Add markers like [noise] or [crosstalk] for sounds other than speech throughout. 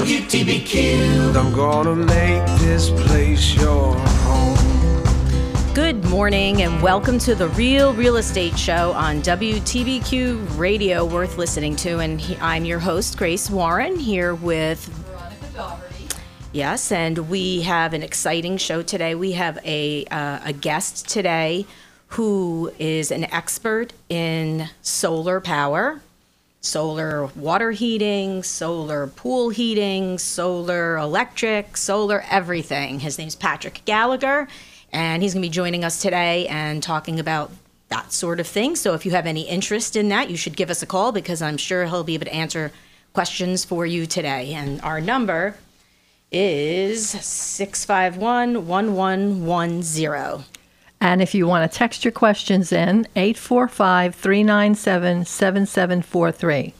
WTBQ. I'm gonna make this place your home. Good morning and welcome to the Real Real Estate Show on WTBQ Radio, worth listening to. And he, I'm your host, Grace Warren, here with Veronica Doherty. Yes, and we have an exciting show today. We have a, uh, a guest today who is an expert in solar power solar water heating, solar pool heating, solar electric, solar everything. His name's Patrick Gallagher, and he's going to be joining us today and talking about that sort of thing. So if you have any interest in that, you should give us a call because I'm sure he'll be able to answer questions for you today. And our number is 651 1110. And if you want to text your questions in, 845 397 7743.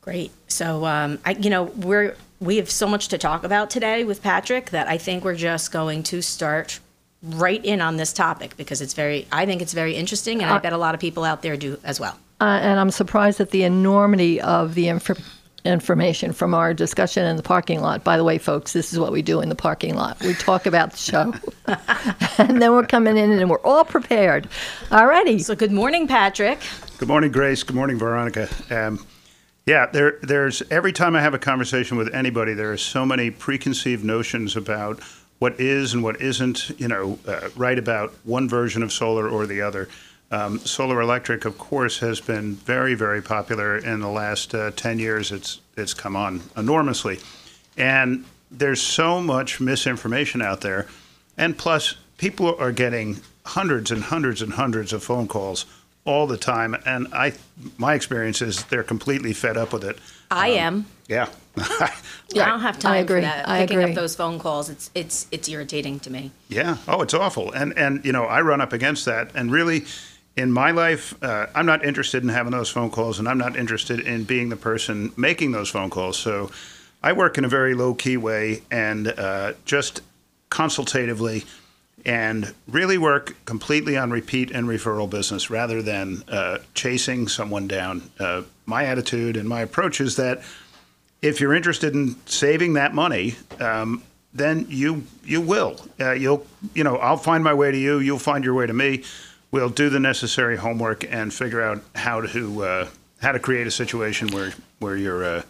Great. So, um, I, you know, we're we have so much to talk about today with Patrick that I think we're just going to start right in on this topic because it's very, I think it's very interesting, and I bet a lot of people out there do as well. Uh, and I'm surprised at the enormity of the inf- information from our discussion in the parking lot. By the way, folks, this is what we do in the parking lot. We talk about the show, [laughs] and then we're coming in and we're all prepared. All righty. So, good morning, Patrick. Good morning, Grace. Good morning, Veronica. Um, yeah, there, there's every time I have a conversation with anybody, there are so many preconceived notions about what is and what isn't, you know, uh, right about one version of solar or the other. Um, solar electric, of course, has been very, very popular in the last uh, 10 years. It's, it's come on enormously. And there's so much misinformation out there. And plus, people are getting hundreds and hundreds and hundreds of phone calls all the time. And I, my experience is they're completely fed up with it. I am. Yeah. [laughs] Yeah, I don't have time I agree. for that. I Picking agree. up those phone calls, it's it's it's irritating to me. Yeah. Oh, it's awful. And and you know, I run up against that. And really, in my life, uh, I'm not interested in having those phone calls, and I'm not interested in being the person making those phone calls. So, I work in a very low key way and uh, just consultatively, and really work completely on repeat and referral business rather than uh, chasing someone down. Uh, my attitude and my approach is that if you're interested in saving that money, um, then you you will. Uh, you'll you know I'll find my way to you. You'll find your way to me. We'll do the necessary homework and figure out how to uh, how to create a situation where where you're uh,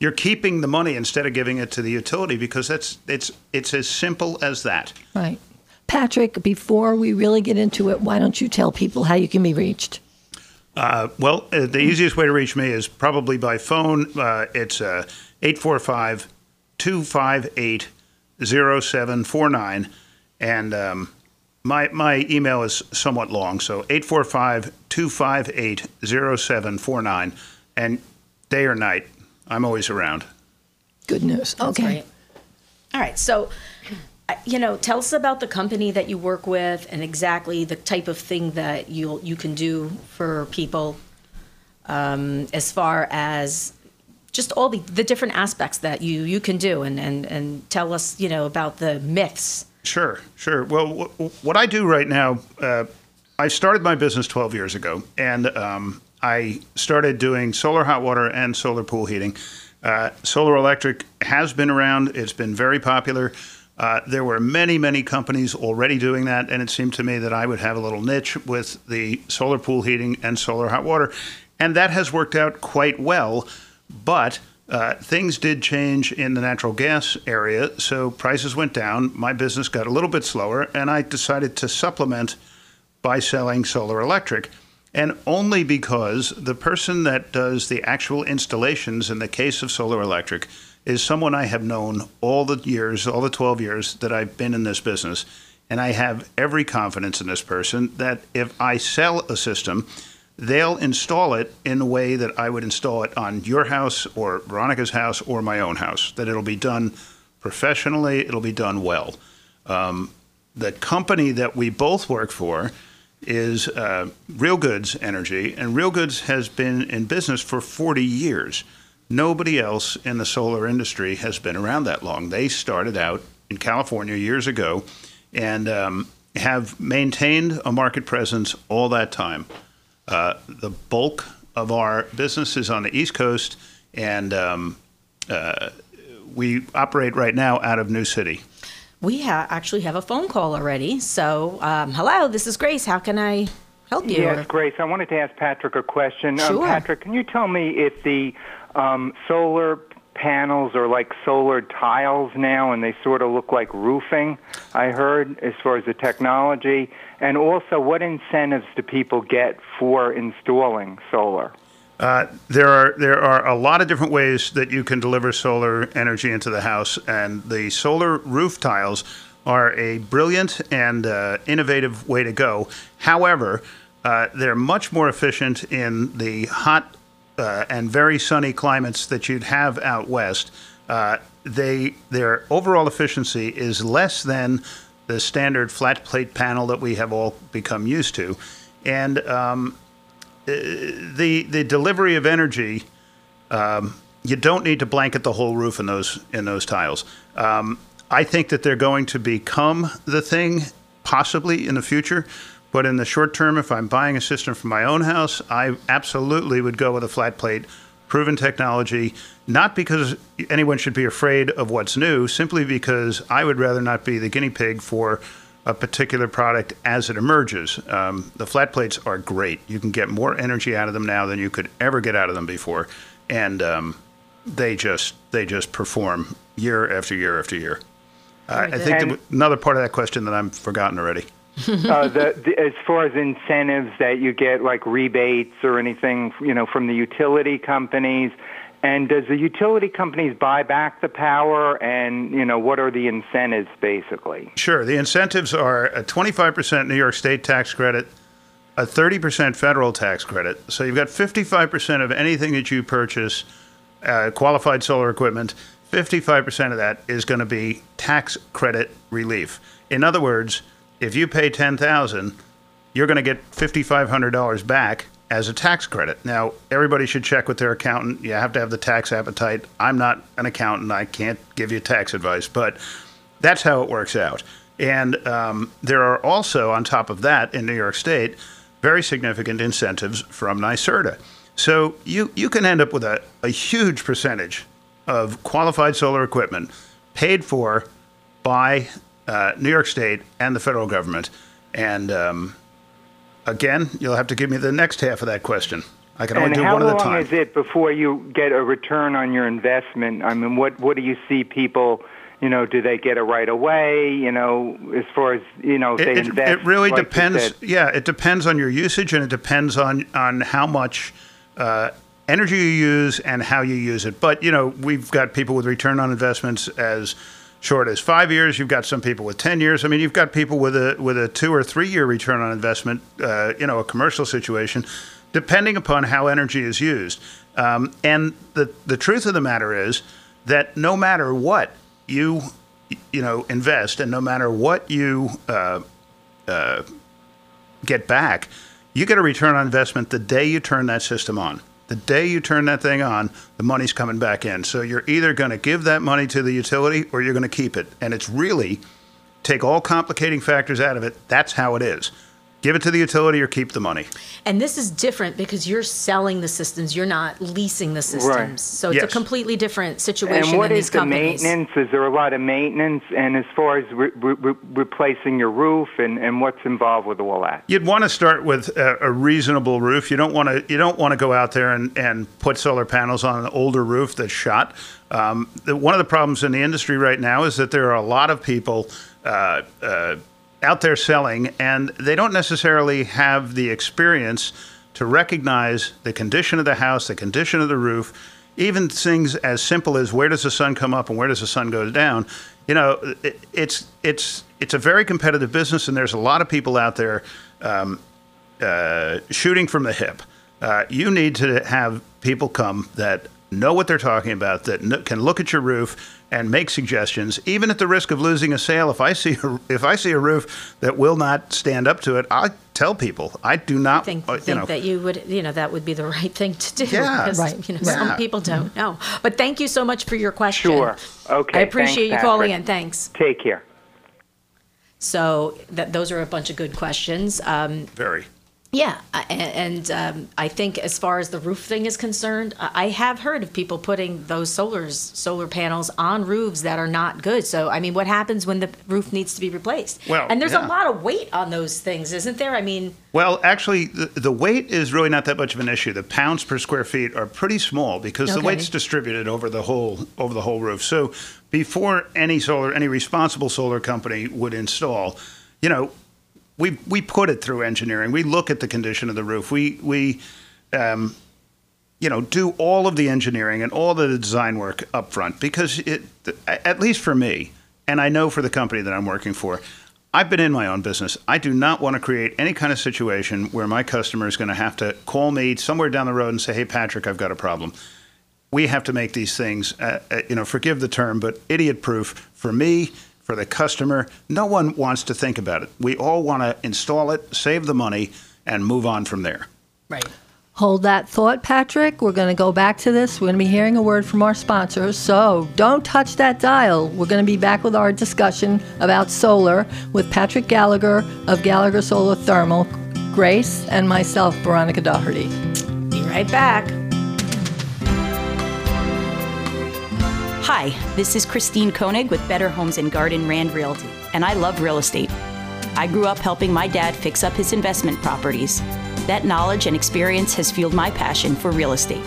you're keeping the money instead of giving it to the utility because that's it's it's as simple as that. Right. Patrick, before we really get into it, why don't you tell people how you can be reached? Uh, well, uh, the easiest way to reach me is probably by phone. Uh, it's 845 258 0749. And um, my, my email is somewhat long, so 845 258 0749. And day or night, I'm always around. Good news. That's okay. great. All right. So, you know, tell us about the company that you work with and exactly the type of thing that you you can do for people, um, as far as just all the, the different aspects that you you can do, and and and tell us, you know, about the myths. Sure, sure. Well, w- what I do right now, uh, I started my business 12 years ago, and um, I started doing solar hot water and solar pool heating. Uh, solar electric has been around, it's been very popular. Uh, there were many, many companies already doing that, and it seemed to me that I would have a little niche with the solar pool heating and solar hot water. And that has worked out quite well, but uh, things did change in the natural gas area, so prices went down. My business got a little bit slower, and I decided to supplement by selling solar electric. And only because the person that does the actual installations in the case of solar electric is someone I have known all the years, all the 12 years that I've been in this business. And I have every confidence in this person that if I sell a system, they'll install it in a way that I would install it on your house or Veronica's house or my own house, that it'll be done professionally, it'll be done well. Um, the company that we both work for is uh, Real Goods Energy, and Real Goods has been in business for 40 years. Nobody else in the solar industry has been around that long. They started out in California years ago and um, have maintained a market presence all that time. Uh, the bulk of our business is on the East Coast, and um, uh, we operate right now out of New City. We ha- actually have a phone call already. So, um, hello, this is Grace. How can I help you? Yes, Grace. I wanted to ask Patrick a question. Um, Sure. Patrick, can you tell me if the um, solar panels are like solar tiles now, and they sort of look like roofing? I heard as far as the technology, and also what incentives do people get for installing solar? Uh, there are there are a lot of different ways that you can deliver solar energy into the house, and the solar roof tiles are a brilliant and uh, innovative way to go. However, uh, they're much more efficient in the hot uh, and very sunny climates that you'd have out west. Uh, they their overall efficiency is less than the standard flat plate panel that we have all become used to, and um, the the delivery of energy, um, you don't need to blanket the whole roof in those in those tiles. Um, I think that they're going to become the thing possibly in the future, but in the short term, if I'm buying a system for my own house, I absolutely would go with a flat plate, proven technology. Not because anyone should be afraid of what's new, simply because I would rather not be the guinea pig for a particular product as it emerges. Um, the flat plates are great. You can get more energy out of them now than you could ever get out of them before, and um, they just they just perform year after year after year. Uh, I think another part of that question that I've forgotten already. Uh, the, the, as far as incentives that you get, like rebates or anything, you know, from the utility companies, and does the utility companies buy back the power? And you know, what are the incentives basically? Sure, the incentives are a 25% New York State tax credit, a 30% federal tax credit. So you've got 55% of anything that you purchase, uh, qualified solar equipment. 55% of that is going to be tax credit relief. In other words, if you pay 10,000, you're going to get $5,500 back as a tax credit. Now, everybody should check with their accountant. You have to have the tax appetite. I'm not an accountant. I can't give you tax advice, but that's how it works out. And um, there are also, on top of that, in New York State, very significant incentives from NYSERDA. So you, you can end up with a, a huge percentage of qualified solar equipment paid for by uh, New York State and the federal government. And um, again, you'll have to give me the next half of that question. I can only And do one at a time. How long is it before you get a return on your investment? I mean, what what do you see people? You know, do they get it right away? You know, as far as you know, if It, they it, invest. it really like depends. Yeah, it depends on your usage and it depends on on how much uh, energy you use and how you use it. But you know, we've got people with return on investments as short as five years. You've got some people with ten years. I mean, you've got people with a with a two or three year return on investment. Uh, you know, a commercial situation, depending upon how energy is used. Um, and the the truth of the matter is that no matter what you you know invest, and no matter what you uh, get back, you get a return on investment the day you turn that system on. The day you turn that thing on, the money's coming back in. So you're either going to give that money to the utility or you're going to keep it. And it's really take all complicating factors out of it. That's how it is. Give it to the utility or keep the money. And this is different because you're selling the systems, you're not leasing the systems. So it's a completely different situation And what in is these the companies. maintenance? Is there a lot of maintenance? And as far as re- re- re- replacing your roof and, and what's involved with all that? You'd want to start with a, a reasonable roof. You don't want to you don't want to go out there and, and put solar panels on an older roof that's shot. Um, the, one of the problems in the industry right now is that there are a lot of people uh, uh, out there selling, and they don't necessarily have the experience to recognize the condition of the house, the condition of the roof, even things as simple as where does the sun come up and where does the sun go down. You know, it, it's it's it's a very competitive business, and there's a lot of people out there um, uh, shooting from the hip. Uh, you need to have people come that know what they're talking about, that kn- can look at your roof and make suggestions, even at the risk of losing a sale. If I see a, if I see a roof that will not stand up to it, I tell people I do not. I think, uh, you think know, that you would, you know, that would be the [laughs] right thing to do. Yeah. because, Right. You know, Yeah. some people don't know. But thank you so much for your question. Sure. Okay. I appreciate thanks, you calling Patrick. in. Thanks. Take care. So that those are a bunch of good questions. Um, very. Yeah, and um, I think as far as the roof thing is concerned, I have heard of people putting those solars, solar panels on roofs that are not good. So, I mean, what happens when the roof needs to be replaced? Well, and there's yeah. a lot of weight on those things, isn't there? I mean, Well, actually, the, the weight is really not that much of an issue. The pounds per square feet are pretty small because the weight's distributed over the whole over the whole roof. So, before any solar, any responsible solar company would install, you know, we we put it through engineering. We look at the condition of the roof. We we um, you know, do all of the engineering and all the design work up front because it, at least for me, and I know for the company that I'm working for, I've been in my own business. I do not want to create any kind of situation where my customer is going to have to call me somewhere down the road and say, "Hey, Patrick, I've got a problem." We have to make these things, uh, uh, you know, forgive the term, but idiot-proof for me, for the customer. No one wants to think about it. We all want to install it, save the money, and move on from there. right. Hold that thought, Patrick. We're going to go back to this. We're going to be hearing a word from our sponsors. So don't touch that dial. We're going to be back with our discussion about solar with Patrick Gallagher of Gallagher Solar Thermal, Grace, and myself, Veronica Doherty. Be right back. Hi, this is Christine Koenig with Better Homes and Garden Rand Realty, and I love real estate. I grew up helping my dad fix up his investment properties. That knowledge and experience has fueled my passion for real estate.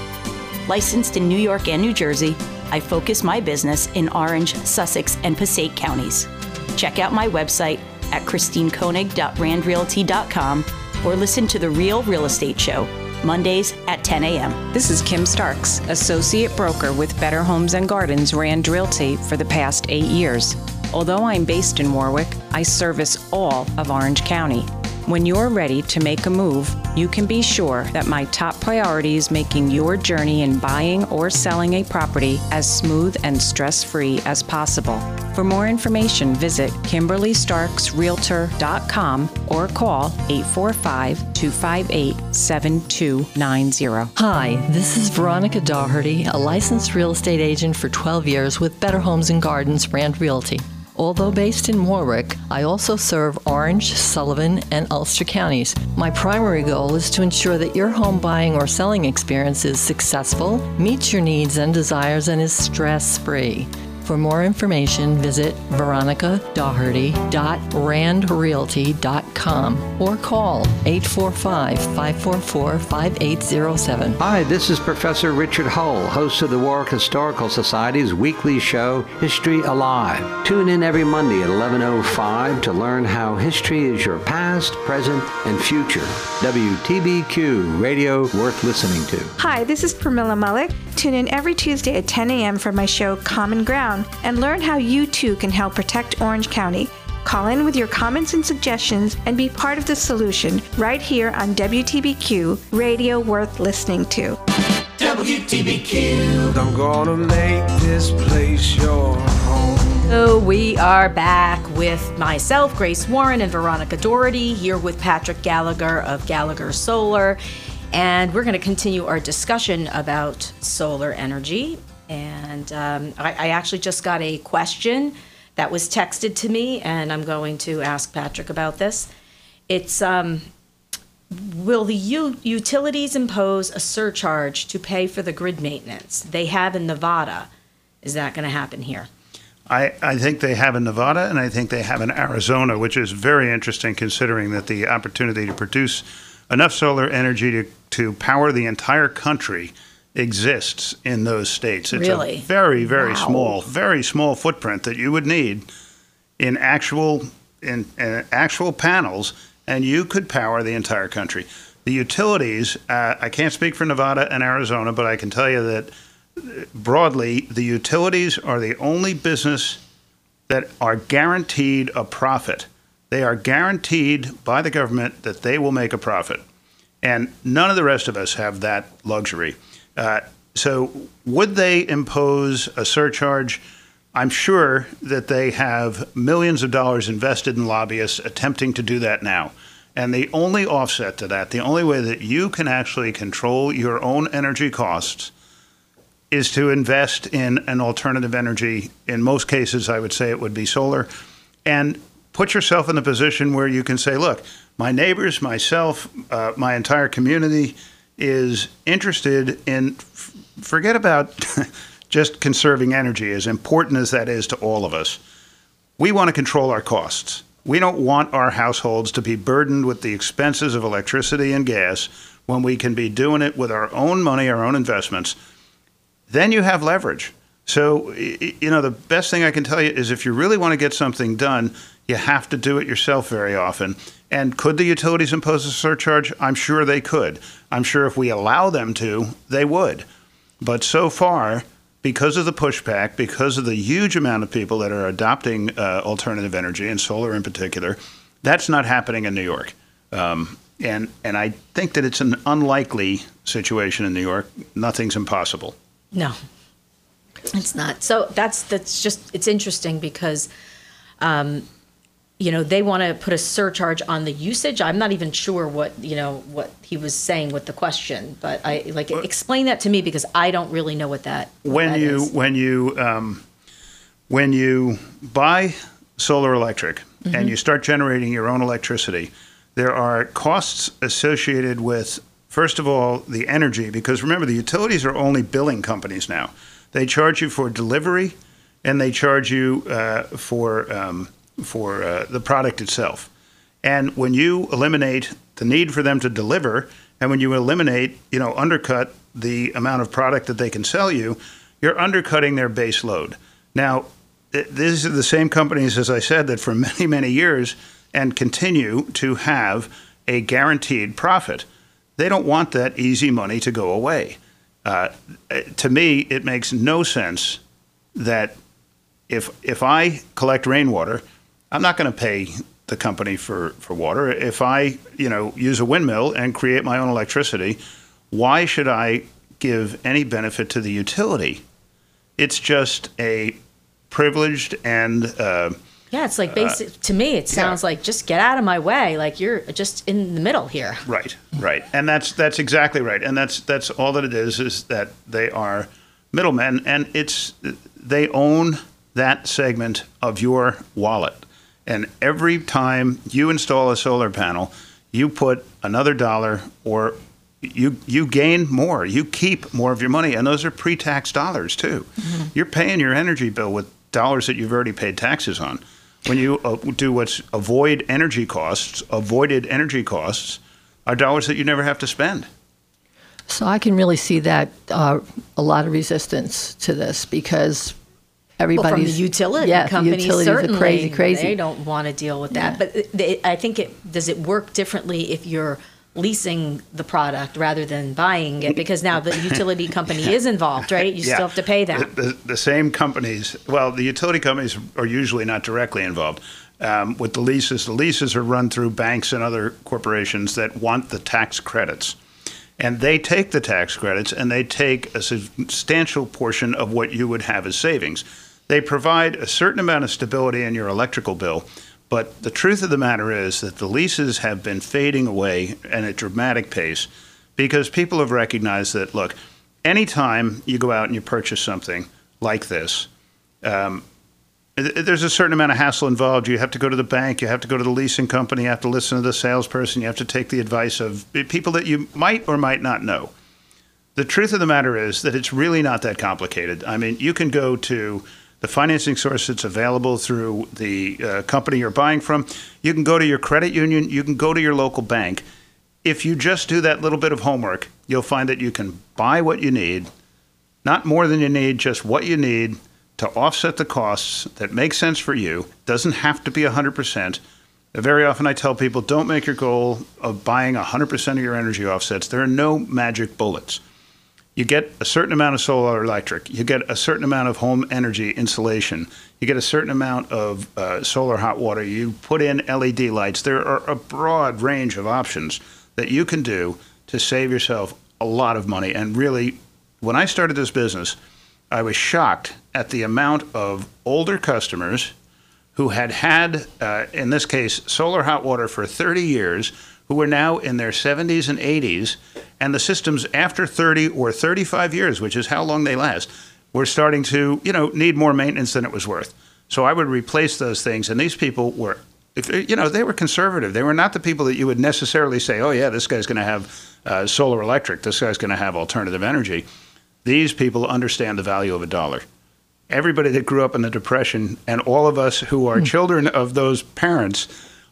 Licensed in New York and New Jersey, I focus my business in Orange, Sussex, and Passaic counties. Check out my website at christinekoenig.randrealty.com or listen to The Real Real Estate Show, Mondays at 10 a.m. This is Kim Starks, Associate Broker with Better Homes and Gardens Rand Realty for the past eight years. Although I'm based in Warwick, I service all of Orange County. When you're ready to make a move, you can be sure that my top priority is making your journey in buying or selling a property as smooth and stress free as possible. For more information, visit KimberlyStarksRealtor.com or call 845 258 7290. Hi, this is Veronica Doherty, a licensed real estate agent for 12 years with Better Homes and Gardens Rand Realty. Although based in Warwick, I also serve Orange, Sullivan, and Ulster counties. My primary goal is to ensure that your home buying or selling experience is successful, meets your needs and desires, and is stress free. For more information, visit veronicadoherty.randrealty.com or call 845 544 5807. Hi, this is Professor Richard Hull, host of the Warwick Historical Society's weekly show, History Alive. Tune in every Monday at 11.05 to learn how history is your past, present, and future. WTBQ, radio worth listening to. Hi, this is Pramila Malik. Tune in every Tuesday at 10 a.m. for my show Common Ground and learn how you too can help protect Orange County. Call in with your comments and suggestions and be part of the solution right here on WTBQ, radio worth listening to. WTBQ. I'm gonna make this place your home. So we are back with myself, Grace Warren, and Veronica Doherty here with Patrick Gallagher of Gallagher Solar. And we're going to continue our discussion about solar energy. And um, I, I actually just got a question that was texted to me, and I'm going to ask Patrick about this. It's um, Will the u- utilities impose a surcharge to pay for the grid maintenance they have in Nevada? Is that going to happen here? I, I think they have in Nevada and I think they have in Arizona, which is very interesting considering that the opportunity to produce enough solar energy to, to power the entire country exists in those states. It's Really? a very, very Wow. small, very small footprint that you would need in actual in, in actual panels, and you could power the entire country. The utilities, uh, I can't speak for Nevada and Arizona, but I can tell you that broadly, the utilities are the only business that are guaranteed a profit. They are guaranteed by the government that they will make a profit. And none of the rest of us have that luxury. Uh, so, would they impose a surcharge? I'm sure that they have millions of dollars invested in lobbyists attempting to do that now. And the only offset to that, the only way that you can actually control your own energy costs is to invest in an alternative energy. In most cases, I would say it would be solar, and put yourself in the position where you can say, look, my neighbors, myself, uh, my entire community is interested in, forget about [laughs] just conserving energy, as important as that is to all of us. We want to control our costs. We don't want our households to be burdened with the expenses of electricity and gas when we can be doing it with our own money, our own investments. Then you have leverage. So, you know, the best thing I can tell you is if you really want to get something done, you have to do it yourself very often. And could the utilities impose a surcharge? I'm sure they could. I'm sure if we allow them to, they would. But so far, because of the pushback, because of the huge amount of people that are adopting uh, alternative energy and solar in particular, that's not happening in New York. Um, and and I think that it's an unlikely situation in New York. Nothing's impossible. No, it's not. So that's that's just it's interesting because. Um, you know they want to put a surcharge on the usage i'm not even sure what you know what he was saying with the question but i like explain that to me because i don't really know what that when that you is. when you um, when you buy solar electric Mm-hmm. and you start generating your own electricity there are costs associated with first of all the energy because remember the utilities are only billing companies now they charge you for delivery and they charge you uh, for um, for uh, the product itself. And when you eliminate the need for them to deliver, and when you eliminate, you know, undercut the amount of product that they can sell you, you're undercutting their base load. Now, th- these are the same companies, as I said, that for [laughs] many, many years and continue to have a guaranteed profit. They don't want that easy money to go away. Uh, to me, it makes no sense that if if I collect rainwater, I'm not going to pay the company for, for water. If I, you know, use a windmill and create my own electricity, why should I give any benefit to the utility? It's just a privileged and uh, yeah it's like basic to me it sounds like just get out of my way like you're just in the middle here right, right, and that's that's exactly right, and that's that's all that it is is that they are middlemen, and it's they own that segment of your wallet. And every time you install a solar panel, you put another dollar or you you gain more. You keep more of your money, and those are pre-tax dollars too. You're paying your energy bill with dollars that you've already paid taxes on. When you uh, do what's avoid energy costs, avoided energy costs are dollars that you never have to spend. So I can really see that uh, a lot of resistance to this because well, everybody's from the utility yeah, the companies utilities certainly are crazy, crazy. they don't want to deal with that Yeah. but they, i think it does it work differently if you're leasing the product rather than buying it because now the utility [laughs] company is involved right you Yeah. still have to pay them The, the, the same companies, well, the utility companies are usually not directly involved. Um, with the leases, the leases are run through banks and other corporations that want the tax credits. And they take the tax credits and they take a substantial portion of what you would have as savings. They provide a certain amount of stability in your electrical bill, but the truth of the matter is that the leases have been fading away at a dramatic pace because people have recognized that, look, anytime you go out and you purchase something like this, um, there's a certain amount of hassle involved. You have to go to the bank, you have to go to the leasing company, you have to listen to the salesperson, you have to take the advice of people that you might or might not know. The truth of the matter is that it's really not that complicated. I mean, you can go to the financing source that's available through the uh, company you're buying from. You can go to your credit union. You can go to your local bank. If you just do that little bit of homework, you'll find that you can buy what you need, not more than you need, just what you need to offset the costs that make sense for you. Doesn't have to be 100%. Very often I tell people don't make your goal of buying 100% of your energy offsets. There are no magic bullets you get a certain amount of solar electric, you get a certain amount of home energy insulation, you get a certain amount of uh, solar hot water, you put in LED lights. There are a broad range of options that you can do to save yourself a lot of money. And really, when I started this business, I was shocked at the amount of older customers who had had, uh, in this case, solar hot water for 30 years, who were now in their 70s and 80s, and the systems after 30 or 35 years, which is how long they last, were starting to, you know, need more maintenance than it was worth. So I would replace those things, and these people were if you know, they were conservative. They were not the people that you would necessarily say, "Oh yeah, this guy's going to have uh, solar electric. This guy's going to have alternative energy." These people understand the value of a dollar. Everybody that grew up in the Depression and all of us who are children of those parents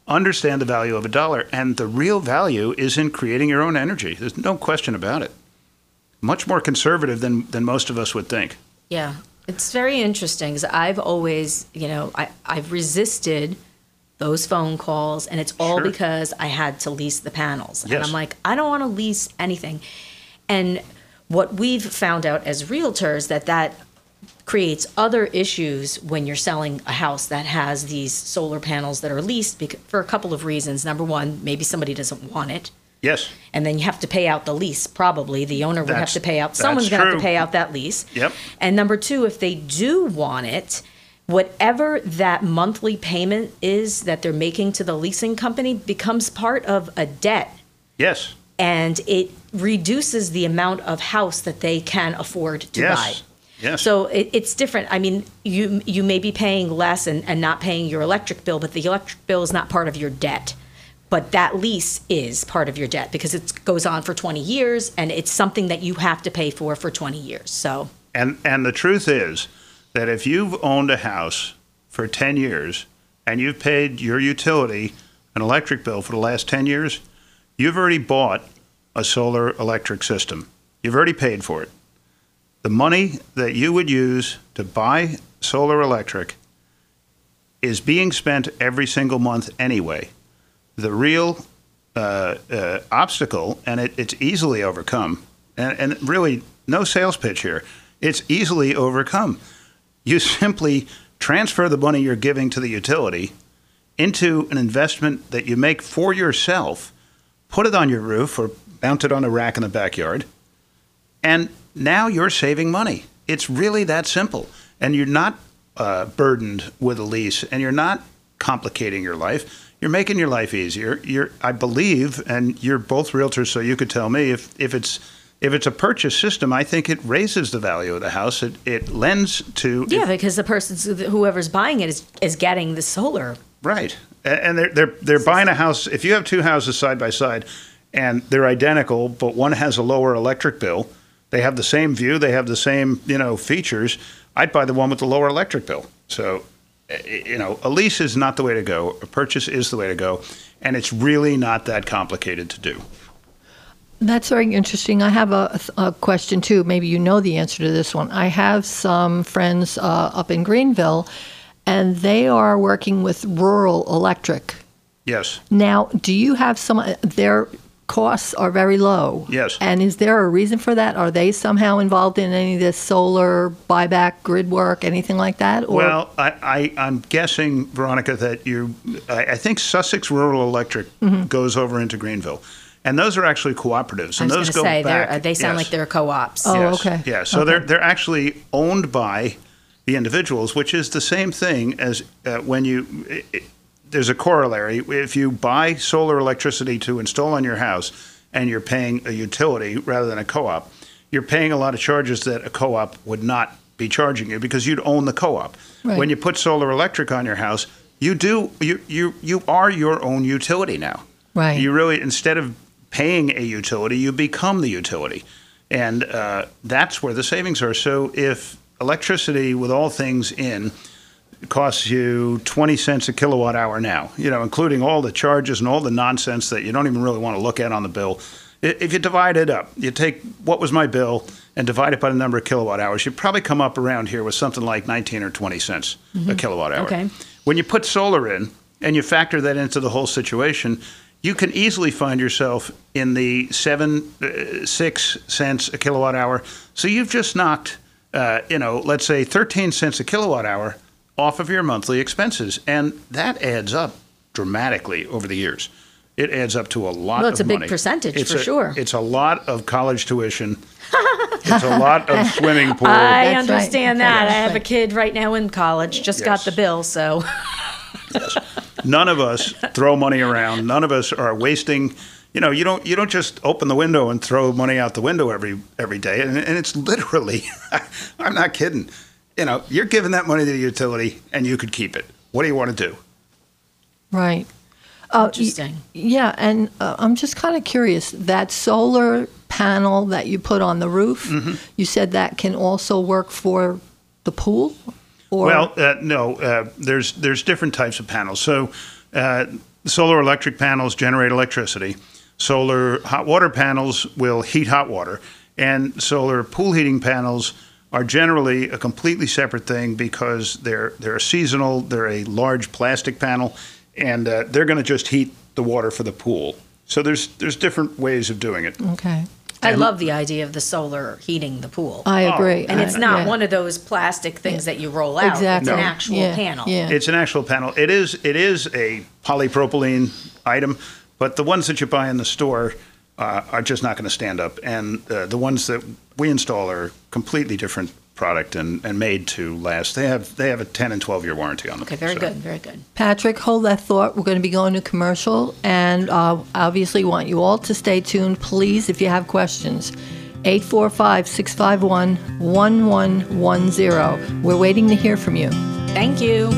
understand the value of a dollar. And the real value is in creating your own energy. There's no question about it. Much more conservative than, than most of us would think. Yeah, it's very interesting because I've always, you know, I, I've resisted those phone calls, and it's all Sure. because I had to lease the panels. And I'm like, I don't want to lease anything. And what we've found out as realtors that that creates other issues when you're selling a house that has these solar panels that are leased bec- for a couple of reasons. Number one, maybe somebody doesn't want it. Yes. And then you have to pay out the lease, probably. The owner would have to pay out, that's someone's going to have true. to pay out that lease. Yep. And number two, if they do want it, whatever that monthly payment is that they're making to the leasing company becomes part of a debt Yes. and it reduces the amount of house that they can afford to buy. Yes. So it, it's different. I mean, you you may be paying less and, and not paying your electric bill, but the electric bill is not part of your debt. But that lease is part of your debt because it goes on for 20 years and it's something that you have to pay for for 20 years. So And and the truth is that if you've owned a house for 10 years and you've paid your utility an electric bill for the last 10 years, you've already bought a solar electric system. You've already paid for it. The money that you would use to buy solar electric is being spent every single month anyway. The real uh, uh, obstacle, and it, it's easily overcome, and, and really no sales pitch here. It's easily overcome. You [laughs] simply transfer the money you're giving to the utility into an investment that you make for yourself, put it on your roof or mount it on a rack in the backyard, and now you're saving money. It's really that simple. And you're not uh, burdened with a lease and you're not complicating your life. You're making your life easier. You're, I believe, and you're both realtors, so you could tell me if, if it's if it's a purchase system, I think it raises the value of the house. It, it lends to yeah, because the person whoever's buying it is is getting the solar. Right, and they're they're they're buying a house. If you have two houses side by side, and they're identical, but one has a lower electric bill, they have the same view, they have the same you know features. I'd buy the one with the lower electric bill. So, eh, you know, a lease is not the way to go. A purchase is the way to go, and it's really not that complicated to do. That's very interesting. I have a, a question too. Maybe you know the answer to this one. I have some friends uh, up in Greenville, and they are working with rural electric. Yes. Now, do you have some? Their costs are very low. Yes. And is there a reason for that? Are they somehow involved in any of this solar buyback, grid work, anything like that? Or Well, I, I, I'm guessing, Veronica, that you, I, I think Sussex Rural Electric Mm-hmm. goes over into Greenville. And those are actually cooperatives. I And was those go say they're, back. uh, they sound yes. like they're co-ops. Oh, Yes. okay. Yeah, so Okay. they're they're actually owned by the individuals, which is the same thing as uh, when you. It, it- there's a corollary. If you buy solar electricity to install on your house, and you're paying a utility rather than a co-op, you're paying a lot of charges that a co-op would not be charging you because you'd own the co-op. Right. When you put solar electric on your house, you do you you you are your own utility now. Right. You really instead of paying a utility, you become the utility, and uh, that's where the savings are. So if electricity with all things in costs you 20 cents a kilowatt hour now, you know, including all the charges and all the nonsense that you don't even really want to look at on the bill. If you divide it up, you take what was my bill and divide it by the number of kilowatt hours, you'd probably come up around here with something like 19 or 20 cents a kilowatt hour. Okay. When you put solar in and you factor that into the whole situation, you can easily find yourself in the seven, uh, six cents a kilowatt hour. So you've just knocked, uh, you know, let's say 13 cents a kilowatt hour off of your monthly expenses. And that adds up dramatically over the years. It adds up to a lot Well, it's of a big money. percentage, It's for a- sure. It's a lot of college tuition. [laughs] it's a lot of swimming pool. I That's understand Okay, that. I have a kid right now in college, just got the bill, so none of us throw money around. None of us are wasting. You know, you don't you don't just open the window and throw money out the window every every day. And, and it's literally, [laughs] I'm not kidding. You know, you're giving that money to the utility, and you could keep it. What do you want to do? Right. Uh, y- Interesting. yeah, and uh, I'm just kind of curious that solar panel that you put on the roof, Mm-hmm. you said that can also work for the pool? Or Well, uh, no. Uh, there's there's different types of panels. So, uh, solar electric panels generate electricity. Solar hot water panels will heat hot water, and solar pool heating panels are generally a completely separate thing because they're they're seasonal. They're a large plastic panel, and uh, they're going to just heat the water for the pool. So there's there's different ways of doing it. okay. I love the idea of the solar heating the pool. I agree. and it's not yeah. one of those plastic things that you roll out. Exactly. It's an actual Yeah, panel. yeah. It's an actual panel. It is it is a polypropylene item, but the ones that you buy in the store uh, are just not going to stand up, and uh, the ones that we install are completely different product and, and made to last. They have they have a ten and twelve year warranty on them. Okay, very So- good, very good. Patrick, hold that thought. We're going to be going to commercial, and uh, obviously want you all to stay tuned. Please, if you have questions, 845 651 1110. We're waiting to hear from you. Thank you.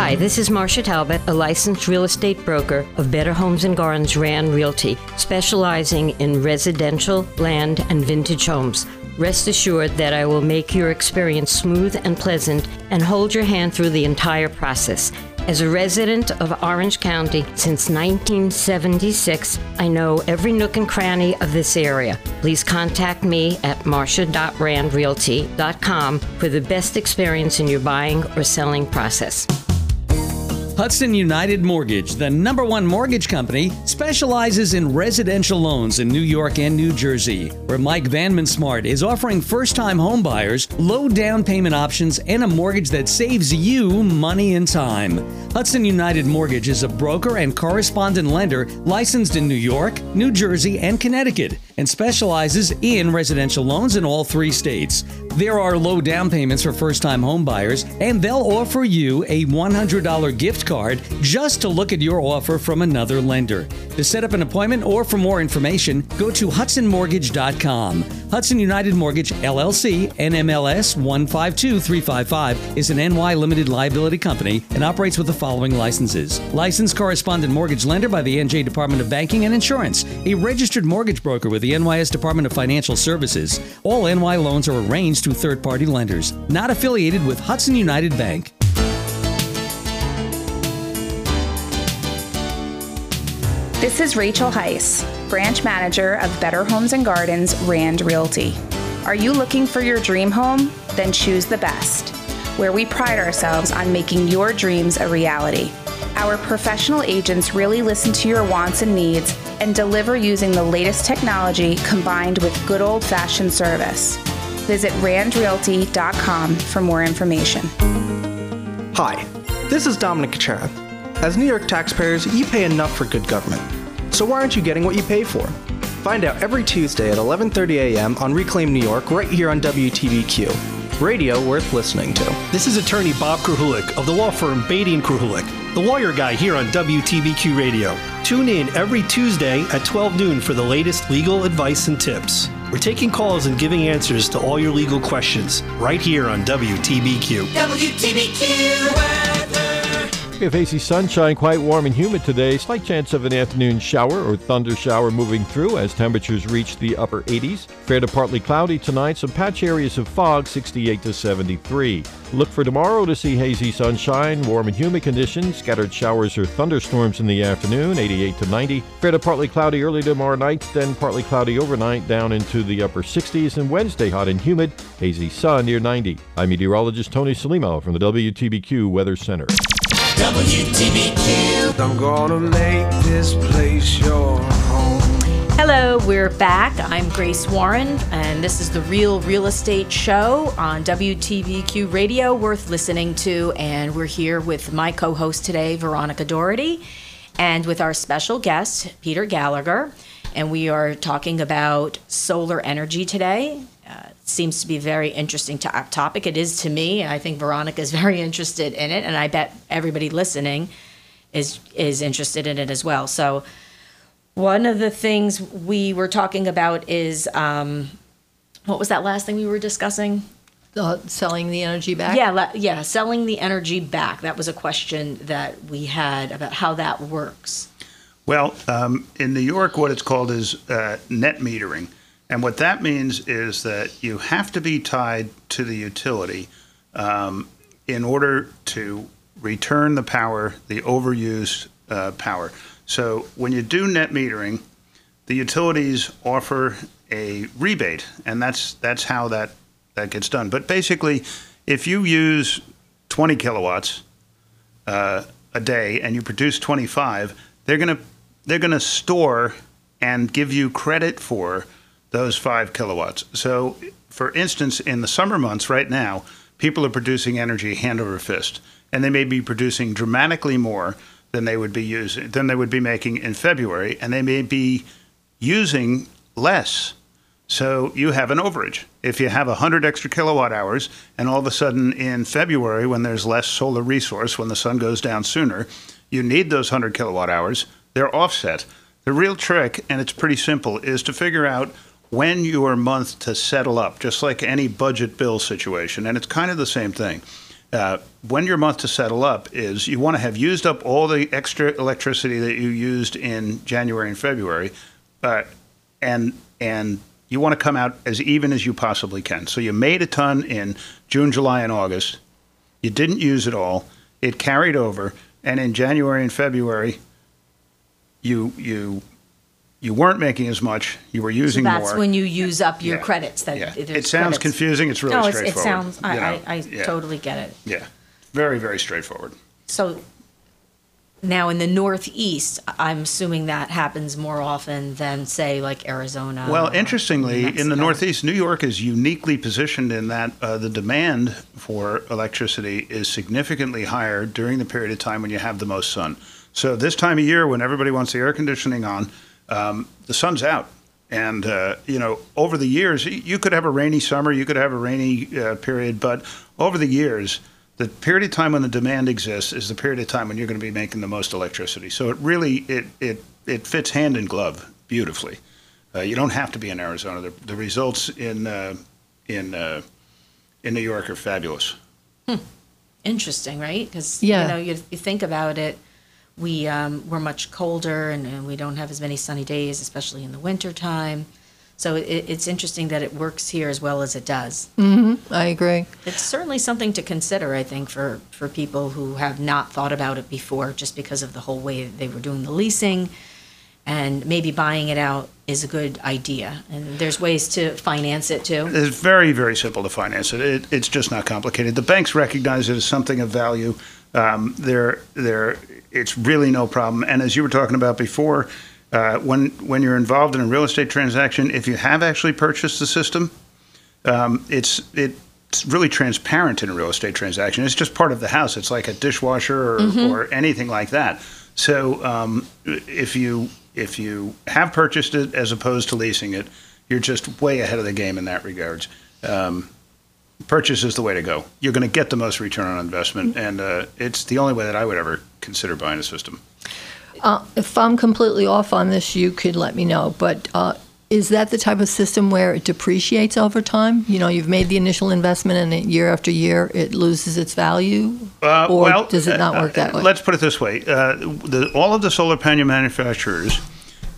Hi, this is Marcia Talbot, a licensed real estate broker of Better Homes and Gardens Rand Realty, specializing in residential, land, and vintage homes. Rest assured that I will make your experience smooth and pleasant and hold your hand through the entire process. As a resident of Orange County since 1976, I know every nook and cranny of this area. Please contact me at marcia.randrealty.com for the best experience in your buying or selling process. Hudson United Mortgage, the number one mortgage company, specializes in residential loans in New York and New Jersey, where Mike Vanman Smart is offering first time homebuyers low down payment options and a mortgage that saves you money and time. Hudson United Mortgage is a broker and correspondent lender licensed in New York, New Jersey, and Connecticut, and specializes in residential loans in all three states. There are low down payments for first time homebuyers, and they'll offer you a $100 gift card just to look at your offer from another lender. To set up an appointment or for more information, go to hudsonmortgage.com. Hudson United Mortgage LLC, NMLS 152355, is an NY limited liability company and operates with the following licenses licensed correspondent mortgage lender by the NJ Department of Banking and Insurance, a registered mortgage broker with the NYS Department of Financial Services. All NY loans are arranged through third party lenders, not affiliated with Hudson United Bank. This is Rachel Heiss, branch manager of Better Homes and Gardens Rand Realty. Are you looking for your dream home? Then choose the best, where we pride ourselves on making your dreams a reality. Our professional agents really listen to your wants and needs and deliver using the latest technology combined with good old fashioned service. Visit randrealty.com for more information. Hi, this is Dominic Kachera. As New York taxpayers, you pay enough for good government. So why aren't you getting what you pay for? Find out every Tuesday at 11:30 a.m. on Reclaim New York right here on WTBQ. Radio worth listening to. This is attorney Bob Krahulik of the law firm Beatty and Krahulik, the lawyer guy here on WTBQ Radio. Tune in every Tuesday at 12 noon for the latest legal advice and tips. We're taking calls and giving answers to all your legal questions right here on WTBQ. WTBQ have hazy sunshine, quite warm and humid today. Slight chance of an afternoon shower or thunder shower moving through as temperatures reach the upper 80s. Fair to partly cloudy tonight. Some patch areas of fog, 68 to 73. Look for tomorrow to see hazy sunshine, warm and humid conditions, scattered showers or thunderstorms in the afternoon, 88 to 90. Fair to partly cloudy early tomorrow night, then partly cloudy overnight down into the upper 60s. And Wednesday, hot and humid, hazy sun near 90. I'm meteorologist Tony Salimo from the WTBQ Weather Center. WTBQ. I'm gonna make this place your home. Hello, we're back. I'm Grace Warren, and this is the Real Real Estate Show on WTBQ Radio, worth listening to. And we're here with my co host today, Veronica Doherty, and with our special guest, Peter Gallagher. And we are talking about solar energy today. Uh, seems to be very interesting to- topic. It is to me, I think Veronica is [laughs] very interested in it, and I bet everybody listening is is interested in it as well. So, one of the things we were talking about is um, what was that last thing we were discussing? uh, selling the energy back? Yeah, le- yeah, selling the energy back. That was a question that we had about how that works. Well, um, in New York, what it's called is uh, net metering. And what that means is that you have to be tied to the utility um, in order to return the power, the overused uh, power. So when you do net metering, the utilities offer a rebate, and that's that's how that that gets done. But basically, if you use 20 kilowatts uh, a day and you produce 25, they're gonna they're gonna store and give you credit for those five kilowatts. So, for instance, in the summer months right now, people are producing energy hand over fist, and they may be producing dramatically more than they would be using than they would be making in February, and they may be using less. So you have an overage. If you have 100 extra kilowatt hours, and all of a sudden in February, when there's less solar resource, when the sun goes down sooner, you need those 100 kilowatt hours, they're offset. The real trick, and it's pretty simple, is to figure out when your month to settle up, just like any budget bill situation. And it's kind of the same thing. Uh, when your month to settle up is you want to have used up all the extra electricity that you used in January and February, uh, and and you want to come out as even as you possibly can. So you made a ton in June, July, and August. You didn't use it all. It carried over, and in January and February, you you you weren't making as much. You were using so that's more. when you use up your Yeah. credits. That Yeah. there's It sounds credits. confusing. It's really no, it's, it straightforward, sounds. I, you know. I, I Yeah. totally get it. yeah, very very straightforward. So now in the Northeast, I'm assuming that happens more often than say like Arizona. Well, or interestingly, New in the Mexico. Northeast, New York is uniquely positioned in that uh, the demand for electricity is significantly higher during the period of time when you have the most sun. So this time of year, when everybody wants the air conditioning on, um, the sun's out. And uh, you know, over the years, you could have a rainy summer, you could have a rainy uh, period, but over the years, the period of time when the demand exists is the period of time when you're going to be making the most electricity. So it really it it it fits hand in glove beautifully. Uh, you don't have to be in Arizona. The, the results in uh, in uh, in New York are fabulous. Interesting, right? Because Yeah. you know, you, you think about it, we um, we're much colder and, and we don't have as many sunny days, especially in the winter time. So it, it's interesting that it works here as well as it does. hmm I agree. It's certainly something to consider, I think, for, for people who have not thought about it before, just because of the whole way they were doing the leasing, and maybe buying it out is a good idea. And there's ways to finance it too. It's very very simple to finance it. it it's just not complicated. The banks recognize it as something of value. Um, they're they're it's really no problem. And as you were talking about before, uh, when when you're involved in a real estate transaction, if you have actually purchased the system, um, it's it's really transparent in a real estate transaction. It's just part of the house. It's like a dishwasher or, Mhm. or anything like that. So um, if you if you have purchased it as opposed to leasing it, you're just way ahead of the game in that regards. Um, purchase is the way to go. You're going to get the most return on investment, and uh, it's the only way that I would ever consider buying a system. Uh, if I'm completely off on this, you could let me know. But uh, is that the type of system where it depreciates over time? You know, you've made the initial investment, and year after year, it loses its value. Uh, or well, does it not uh, work that way? Let's put it this way: uh, the, all of the solar panel manufacturers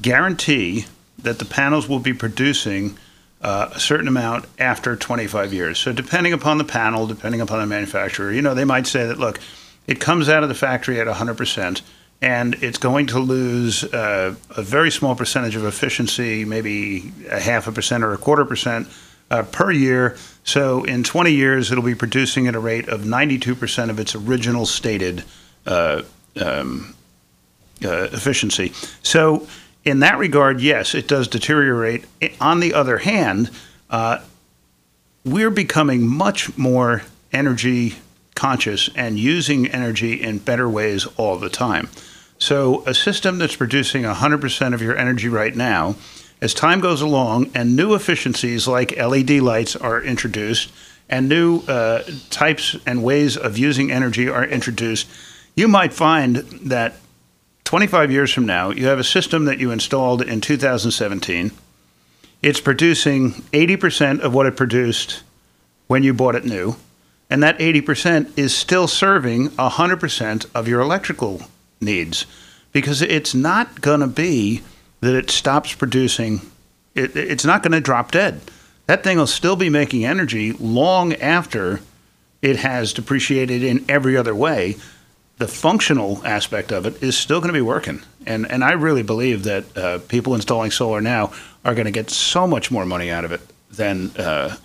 guarantee that the panels will be producing uh, a certain amount after 25 years. So, depending upon the panel, depending upon the manufacturer, you know, they might say that look, it comes out of the factory at 100 percent. And it's going to lose uh, a very small percentage of efficiency, maybe a half a percent or a quarter percent uh, per year. So in 20 years, it'll be producing at a rate of 92% of its original stated uh, um, uh, efficiency. So in that regard, yes, it does deteriorate. On the other hand, uh, we're becoming much more energy conscious and using energy in better ways all the time. So, a system that's producing 100% of your energy right now, as time goes along and new efficiencies like LED lights are introduced and new uh, types and ways of using energy are introduced, you might find that 25 years from now, you have a system that you installed in 2017. It's producing 80% of what it produced when you bought it new, and that 80% is still serving 100% of your electrical needs because it's not going to be that it stops producing, it, it's not going to drop dead. That thing will still be making energy long after it has depreciated in every other way. The functional aspect of it is still going to be working. And, and I really believe that uh, people installing solar now are going to get so much more money out of it than, uh,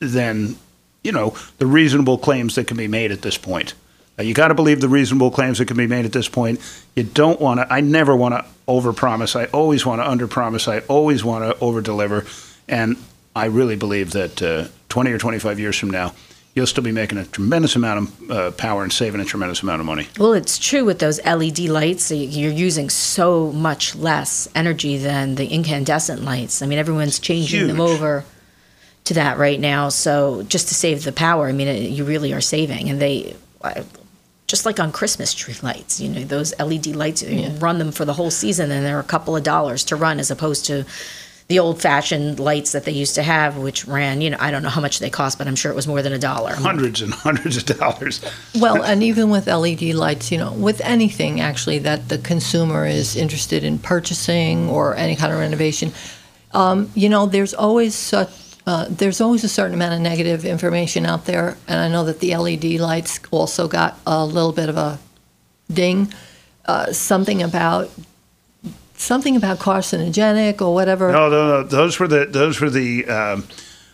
than you know, the reasonable claims that can be made at this point. Uh, you got to believe the reasonable claims that can be made at this point. You don't want to. I never want to overpromise. I always want to underpromise. I always want to overdeliver. And I really believe that uh, 20 or 25 years from now, you'll still be making a tremendous amount of uh, power and saving a tremendous amount of money. Well, it's true with those LED lights. You're using so much less energy than the incandescent lights. I mean, everyone's changing them over to that right now. So just to save the power, I mean, it, you really are saving. And they, I- just like on Christmas tree lights, you know, those LED lights, you Yeah. run them for the whole season, and they're a couple of dollars to run, as opposed to the old-fashioned lights that they used to have, which ran, you know, I don't know how much they cost, but I'm sure it was more than a dollar. Hundreds and hundreds of dollars. Well, and even with LED lights, you know, with anything actually that the consumer is interested in purchasing or any kind of renovation, um, you know, there's always such. Uh, there's always a certain amount of negative information out there, and I know that the LED lights also got a little bit of a ding. Uh, something about something about carcinogenic or whatever. No, no, no. Those were the those were the um,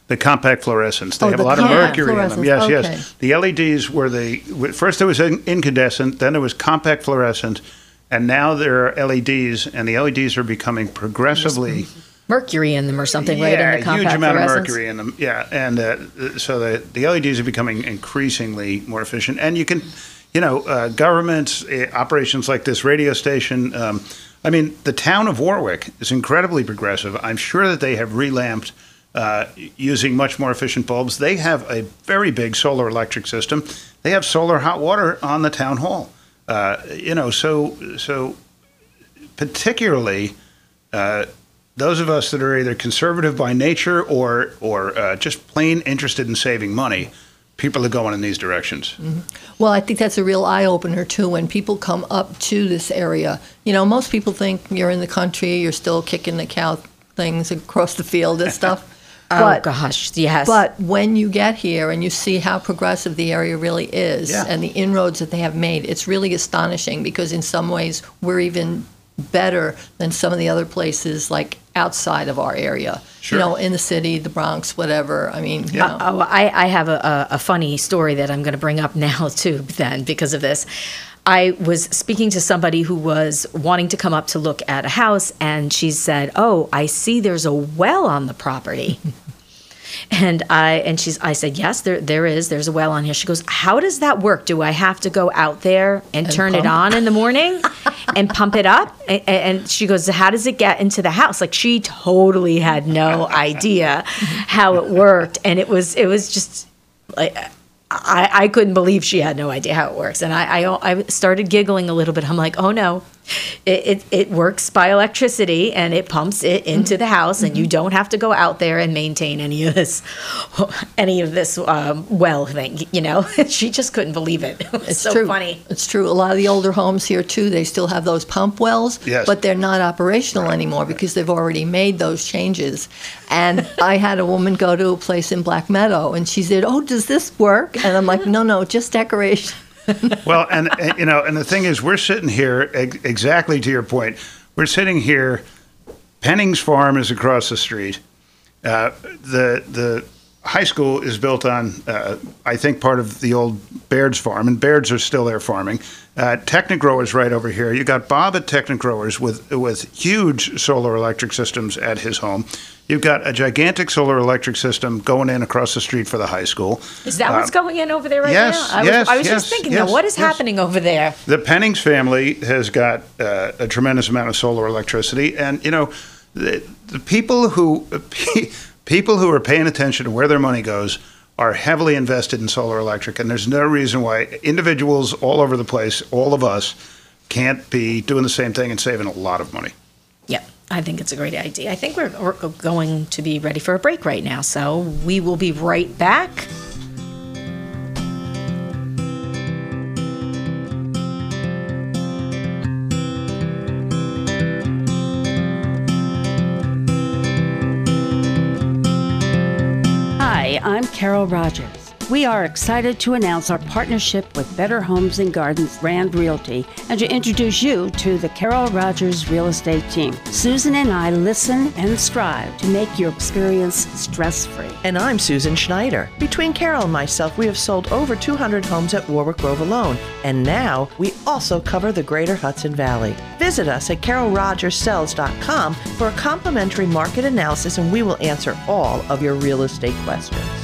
the compact fluorescents. They Oh, have a the lot of mercury in them. Yes, fluorescents, yes. The LEDs were the first there was incandescent, then there was compact fluorescent, and now there are LEDs, and the LEDs are becoming progressively. Mercury in them or something, right? Yeah, in the a huge amount of mercury in them. Yeah, and uh, so the the LEDs are becoming increasingly more efficient, and you can, you know, uh, governments uh, operations like this radio station. Um, I mean, the town of Warwick is incredibly progressive. I'm sure that they have relamped. Uh, using much more efficient bulbs, they have a very big solar electric system. They have solar hot water on the town hall. Uh, you know, so so particularly uh, those of us that are either conservative by nature or or uh, just plain interested in saving money, people are going in these directions. Mm-hmm. Well, I think that's a real eye opener too when people come up to this area. You know, most people think you're in the country, you're still kicking the cow things across the field and stuff. [laughs] Oh, gosh, yes. But when you get here and you see how progressive the area really is Yeah. and the inroads that they have made, it's really astonishing because in some ways we're even better than some of the other places like outside of our area. Sure. You know, in the city, the Bronx, whatever. I mean, you know. Uh, oh, I, I have a, a, a funny story that I'm going to bring up [laughs] now, too, then, because of this. I was speaking to somebody who was wanting to come up to look at a house, and she said, Oh, I see there's a well on the property. [laughs] And I and she's I said yes there there is there's a well on here. She goes how does that work? Do I have to go out there and, And turn it on in the morning and pump it up? And, and she goes how does it get into the house? Like she totally had no idea how it worked, and it was it was just like. I, I couldn't believe she had no idea how it works, and I, I I started giggling a little bit. I'm like, oh no, it, it, it works by electricity and it pumps it into the house and you don't have to go out there and maintain any of this [laughs] any of this um, well thing you know [laughs] she just couldn't believe it [laughs] it was It's so true. funny It's true. A lot of the older homes here too, they still have those pump wells, Yes. but they're not operational anymore because they've already made those changes. And I had a woman go to a place in Black Meadow, and she said, "Oh, does this work?" And I'm like, "No, no, just decoration." [laughs] well, and, and you know, and the thing is, we're sitting here ex- exactly to your point. We're sitting here. Penning's farm is across the street. Uh, the the high school is built on, uh, I think, part of the old Baird's farm, and Baird's are still there farming. Uh, Technigrowers right over here. You got Bob at Technigrowers with with huge solar electric systems at his home. You've got a gigantic solar electric system going in across the street for the high school. is that Uh, what's going in over there right yes, now I was, yes, I was yes, just thinking yes, now what is yes. happening over there The Pennings family has got uh, a tremendous amount of solar electricity, and you know, the, the people who [laughs] people who are paying attention to where their money goes are heavily invested in solar electric, and there's no reason why individuals all over the place, all of us, can't be doing the same thing and saving a lot of money. yeah I think it's a great idea I think we're, we're going to be ready for a break right now so we will be right back I'm Carol Rogers. We are excited to announce our partnership with Better Homes and Gardens Rand Realty and to introduce you to the Carol Rogers real estate team. Susan and I listen and strive to make your experience stress free. And I'm Susan Schneider. Between Carol and myself, we have sold over 200 homes at Warwick Grove alone, and now we also cover the greater Hudson Valley. Visit us at carolrogerssells.com for a complimentary market analysis, and we will answer all of your real estate questions.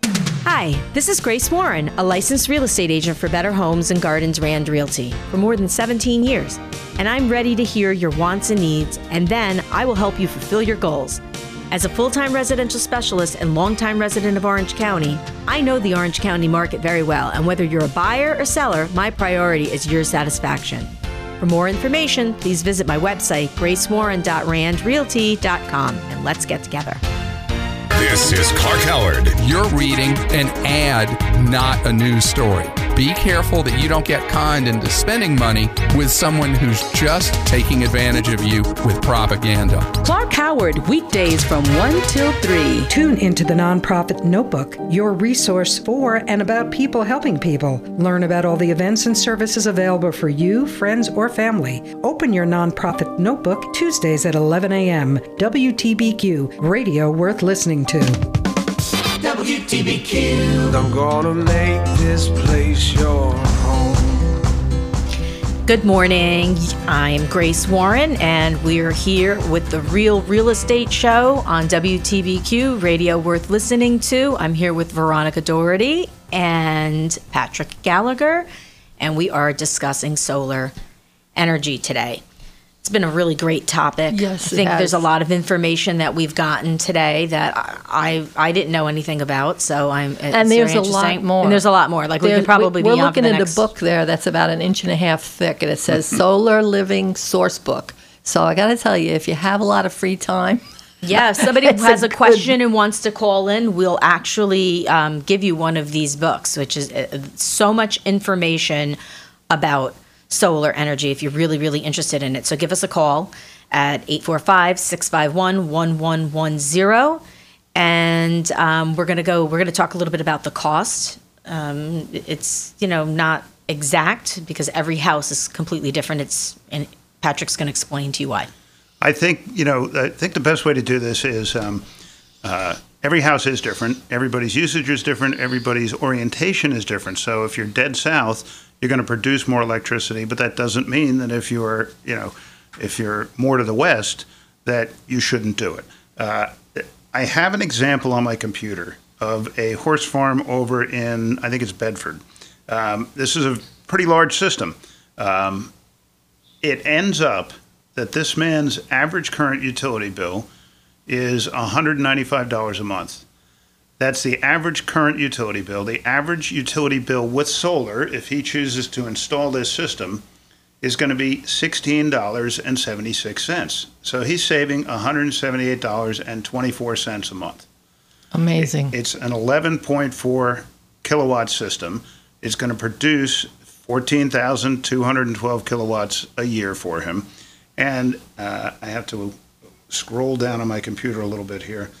Hi, this is Grace Warren, a licensed real estate agent for Better Homes and Gardens Rand Realty for more than 17 years. And I'm ready to hear your wants and needs, and then I will help you fulfill your goals. As a full time residential specialist and longtime resident of Orange County, I know the Orange County market very well, and whether you're a buyer or seller, my priority is your satisfaction. For more information, please visit my website, gracewarren.randrealty.com, and let's get together. This is Clark Howard. You're reading an ad, not a news story. Be careful that you don't get conned into spending money with someone who's just taking advantage of you with propaganda. Clark Howard, weekdays from 1 till 3. Tune into the Nonprofit Notebook, your resource for and about people helping people. Learn about all the events and services available for you, friends, or family. Open your Nonprofit Notebook Tuesdays at 11 a.m. WTBQ, radio worth listening to. WTBQ. I'm gonna make this place your home. Good morning. I'm Grace Warren, and we're here with the Real Real Estate Show on WTBQ, radio worth listening to. I'm here with Veronika Doherty and Patrick Gallagher, and we are discussing solar energy today. It's been a really great topic. Yes, I think there's a lot of information that we've gotten today that I I, I didn't know anything about. So I'm and there's a lot more. And there's a lot more. Like we could probably we're be looking at next a book there that's about an inch and a half thick, and it says [laughs] Solar Living Source Book. So I got to tell you, if you have a lot of free time, [laughs] Yeah, if somebody [laughs] has a a, good- question and wants to call in, we'll actually um, give you one of these books, which is uh, so much information about solar energy if you're really, really interested in it. So give us a call at 845 651 1110. And um, we're going to go, we're going to talk a little bit about the cost. Um, it's, you know, not exact because every house is completely different. It's, and Patrick's going to explain to you why. I think you know. I think the best way to do this is um, uh, every house is different. Everybody's usage is different. Everybody's orientation is different. So if you're dead south, you're going to produce more electricity, but that doesn't mean that if you're you know if you're more to the west that you shouldn't do it. Uh, I have an example on my computer of a horse farm over in I think it's Bedford. Um, this is a pretty large system. Um, it ends up that this man's average current utility bill is $195 a month. That's the average current utility bill. The average utility bill with solar, if he chooses to install this system, is going to be $16.76. So he's saving $178.24 a month. amazing. It's an 11.4 kilowatt system. It's going to produce 14,212 kilowatts a year for him. And uh, I have to scroll down on my computer a little bit here.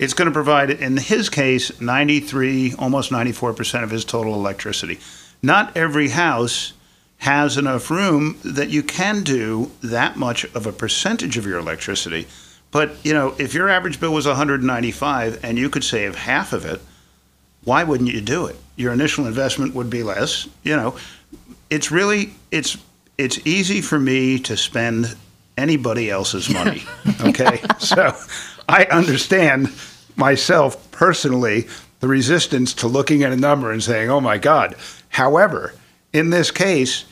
It's going to provide, in his case, 93, almost 94% of his total electricity. Not every house has enough room that you can do that much of a percentage of your electricity. But, you know, if your average bill was 195 and you could save half of it, why wouldn't you do it? Your initial investment would be less. You know, it's really it's it's easy for me to spend anybody else's money. [laughs] Okay, so I understand myself personally the resistance to looking at a number and saying, "Oh my God." However, in this case,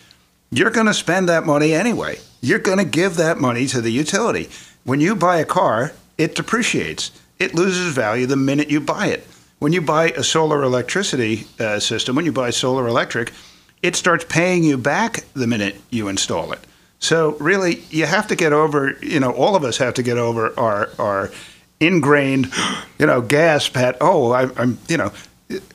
you're going to spend that money anyway. You're going to give that money to the utility. When you buy a car, it depreciates. It loses value the minute you buy it. when you buy a solar electricity uh, system, when you buy solar electric, it starts paying you back the minute you install it. So really, you have to get over. You know, all of us have to get over our our ingrained, you know, gasp at oh, I, I'm you know,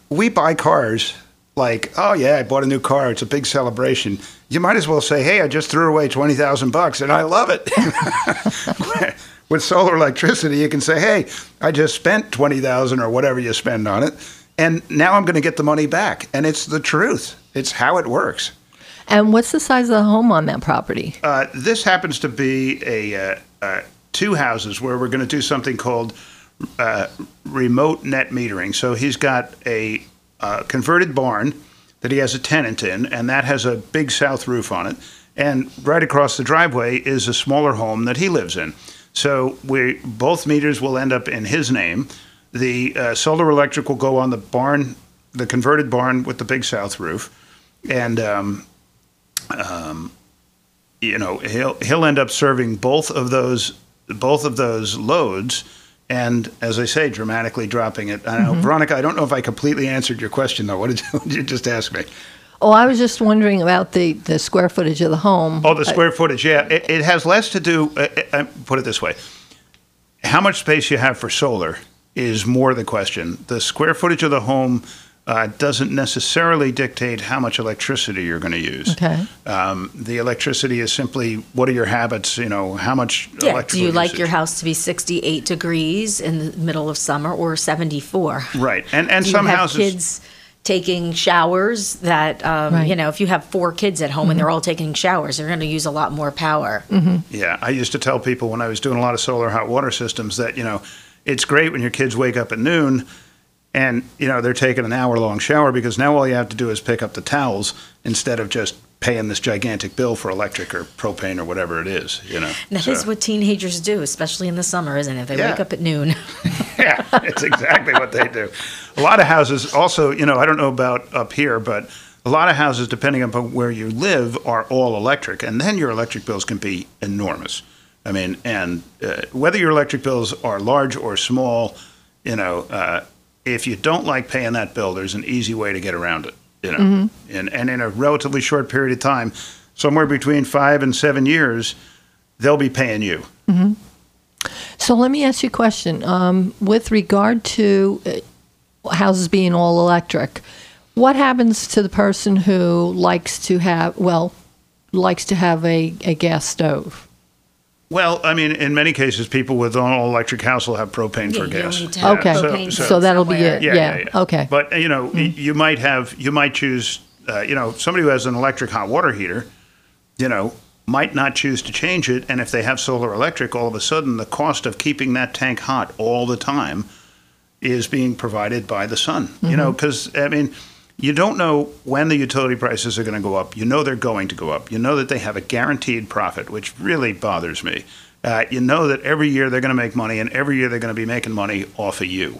we buy cars like oh yeah, I bought a new car. It's a big celebration. You might as well say, hey, I just threw away twenty thousand bucks and I love it. [laughs] With solar electricity, you can say, hey, I just spent twenty thousand or whatever you spend on it, and now I'm going to get the money back. And it's the truth. It's how it works. And what's the size of the home on that property? Uh, this happens to be a uh, uh, two houses where we're going to do something called uh, remote net metering. So he's got a uh, converted barn that he has a tenant in, and that has a big south roof on it. And right across the driveway is a smaller home that he lives in. So we both meters will end up in his name. The uh, solar electric will go on the barn, the converted barn with the big south roof, and um, um, you know he'll he'll end up serving both of those both of those loads and as I say, dramatically dropping it. I know, Mhm. Veronika. I don't know if I completely answered your question though. What did you, [laughs] what did you just ask me? Oh, I was just wondering about the, the square footage of the home. Oh, the square footage. Yeah, it, it has less to do. Uh, uh, put it this way: how much space you have for solar is more the question. The square footage of the home uh, doesn't necessarily dictate how much electricity you're going to use. Okay. Um, the electricity is simply what are your habits. You know, how much electricity Yeah. Do electrical you like your house to be 68 degrees in the middle of summer or 74? right? And and Do some you have houses. kids taking showers that um, Right. you know if you have four kids at home and Mm-hmm. they're all taking showers they're going to use a lot more power Yeah, I used to tell people when I was doing a lot of solar hot water systems that you know it's great when your kids wake up at noon and you know they're taking an hour long shower because now all you have to do is pick up the towels instead of just paying this gigantic bill for electric or propane or whatever it is. You know, That is So, what teenagers do especially in the summer isn't it they Yeah. wake up at noon [laughs] [laughs] yeah, it's exactly what they do. A lot of houses also, you know, I don't know about up here, but a lot of houses, depending upon where you live, are all electric, and then your electric bills can be enormous. I mean, and uh, whether your electric bills are large or small, you know, uh, if you don't like paying that bill, there's an easy way to get around it. You know, Mhm. and and in a relatively short period of time, somewhere between five and seven years, they'll be paying you. hmm So let me ask you a question. Um, with regard to uh, houses being all electric, what happens to the person who likes to have, well, likes to have a, a gas stove? Well, I mean, in many cases, people with an all-electric house will have propane Yeah, for you gas. don't need to have Okay. propane So that'll be it. Yeah, okay. But you know, y- you might have, you might choose, uh, you know, somebody who has an electric hot water heater, you know, might not choose to change it, and if they have solar electric, all of a sudden, the cost of keeping that tank hot all the time is being provided by the sun. You know, Mhm. because I mean. You don't know when the utility prices are going to go up. You know they're going to go up. You know that they have a guaranteed profit, which really bothers me. Uh, you know that every year they're going to make money, and every year they're going to be making money off of you.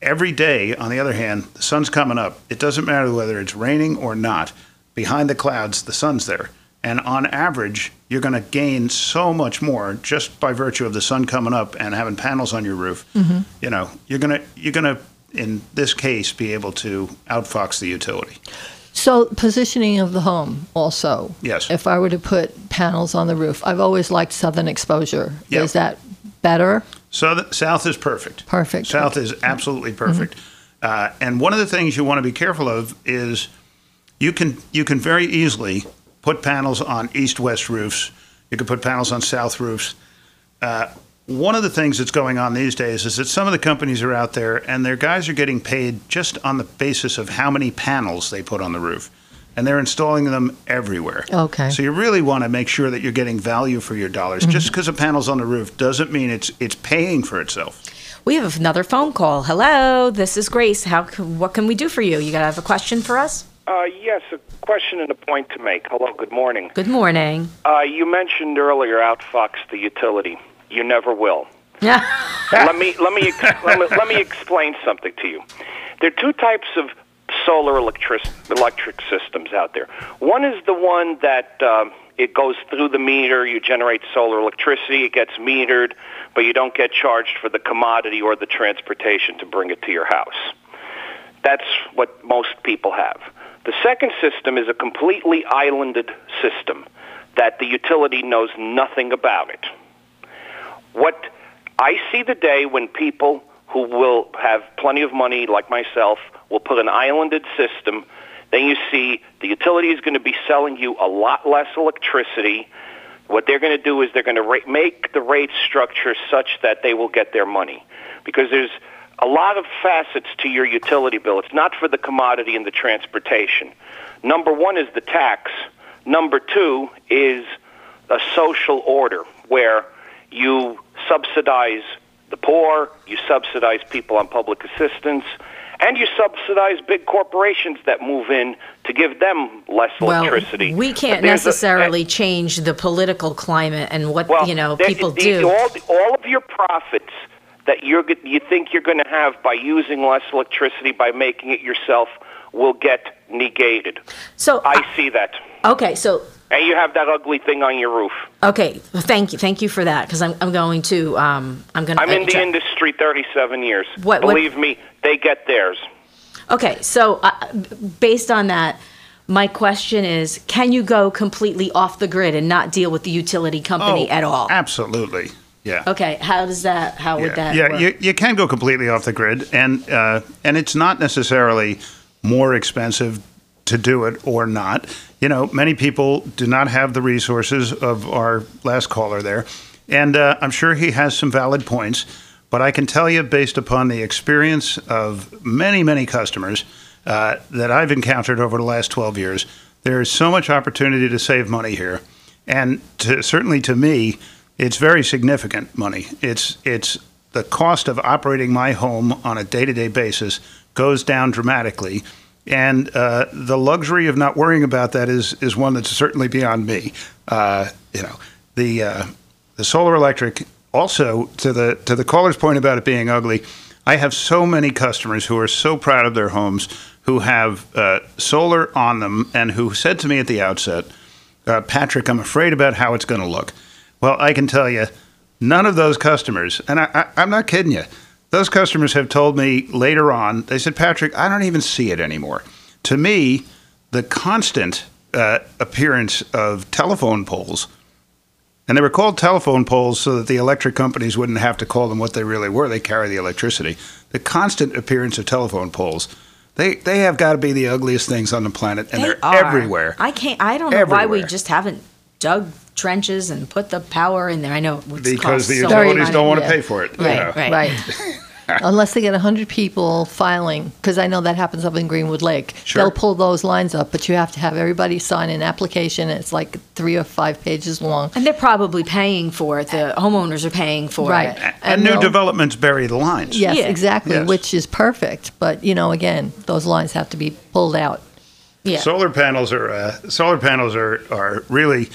Every day, on the other hand, the sun's coming up. It doesn't matter whether it's raining or not. Behind the clouds, the sun's there. And on average, you're going to gain so much more just by virtue of the sun coming up and having panels on your roof. Mhm. You know, you're going to you're going to in this case be able to outfox the utility. So positioning of the home also. Yes. If I were to put panels on the roof, I've always liked southern exposure. Yeah. Is that better? South, south is perfect. Perfect. South is absolutely perfect. Uh, and one of the things you want to be careful of is you can you can very easily put panels on east-west roofs. You can put panels on south roofs. Uh, one of the things that's going on these days is that some of the companies are out there and their guys are getting paid just on the basis of how many panels they put on the roof. And they're installing them everywhere. Okay. So you really want to make sure that you're getting value for your dollars. Just because a panel's on the roof doesn't mean it's it's paying for itself. we have another phone call hello this is grace how can, what can we do for you you gotta have a question for us Uh, yes, a question and a point to make. Hello, good morning. good morning Uh, you mentioned earlier outfox the utility. You never will. [laughs] let me let me let me let me explain something to you. There are two types of solar electric electric systems out there. One is the one that um, it goes through the meter. You generate solar electricity. It gets metered, but you don't get charged for the commodity or the transportation to bring it to your house. That's what most people have. The second system is a completely islanded system that the utility knows nothing about it. What I see the day when people who will have plenty of money, like myself, will put an islanded system. Then you see the utility is going to be selling you a lot less electricity. What they're going to do is they're going to ra- make the rate structure such that they will get their money. Because there's a lot of facets to your utility bill. It's not for the commodity and the transportation. Number one is the tax. Number two is a social order where you subsidize the poor, you subsidize people on public assistance, and you subsidize big corporations that move in to give them less electricity. We can't there's a- necessarily change the political climate and what well, you know there- people the- do. All, all of your profits that you're you think you're going to have by using less electricity by making it yourself will get negated. So I see that, Okay, so and you have that ugly thing on your roof. okay, thank you, thank you for that because I'm, I'm going to um, I'm going to. I'm in the industry 37 years. What- what- Believe me, they get theirs. Okay, so uh, based on that, my question is: Can you go completely off the grid and not deal with the utility company Oh, at all? Absolutely. Yeah. Okay, how does that? How would that? yeah, work? you, you can go completely off the grid, and uh, and it's not necessarily more expensive to do it or not. You know, many people do not have the resources of our last caller there, and uh, I'm sure he has some valid points. But I can tell you, based upon the experience of many, many customers uh, that I've encountered over the last 12 years, there is so much opportunity to save money here, and to, certainly to me, it's very significant money. It's it's the cost of operating my home on a day-to-day basis goes down dramatically, and uh, the luxury of not worrying about that is is one that's certainly beyond me. Uh, you know, the uh, the solar electric. Also, to the to the caller's point about it being ugly, I have so many customers who are so proud of their homes, who have uh, solar on them, and who said to me at the outset, uh, "Patrick, I'm afraid about how it's going to look." Well, I can tell you, none of those customers, and I, I, I'm not kidding you, those customers have told me later on, they said, Patrick, I don't even see it anymore. To me, the constant uh, appearance of telephone poles, and they were called telephone poles so that the electric companies wouldn't have to call them what they really were. They carry the electricity. The constant appearance of telephone poles, they, they have got to be the ugliest things on the planet, and They are, everywhere. I can't. I don't know why we just haven't dug trenches and put the power in there. I know it's Because the so utilities much don't want to pay for it. Right, know. right, Right. [laughs] Unless they get 100 people filing, because I know that happens up in Greenwood Lake. Sure. They'll pull those lines up, but you have to have everybody sign an application. It's like three or five pages long. And they're probably paying for it. The homeowners are paying for Right. it. And, And new developments bury the lines. Yes, Yeah. exactly, Yes. which is perfect. But, you know, again, those lines have to be pulled out. Yeah. Solar panels are uh, solar panels are are really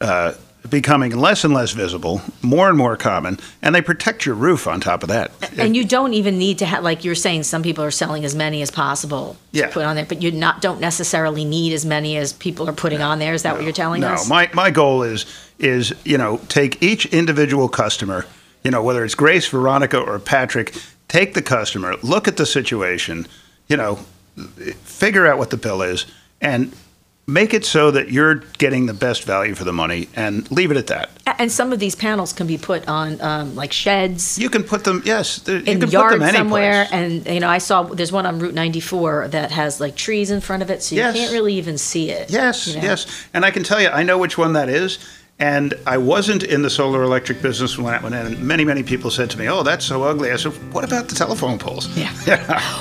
uh, becoming less and less visible, more and more common, and they protect your roof on top of that. and you don't even need to have, like you're saying, some people are selling as many as possible Yeah. to put on there, but you not don't necessarily need as many as people are putting on there. Is that what you're telling no, us? my my goal is is you know take each individual customer, you know whether it's Grace, Veronika, or Patrick, take the customer, look at the situation, you know, figure out what the bill is, and make it so that you're getting the best value for the money, and leave it at that. And some of these panels can be put on um, like sheds. You can put them, yes, there- you in can yard put them somewhere, and you know, I saw there's one on Route 94 that has like trees in front of it, so you Yes. can't really even see it. Yes, you know? yes. And I can tell you, I know which one that is. And I wasn't in the solar electric business when that went in. And many, many people said to me, oh, that's so ugly. I said, what about the telephone poles? Yeah.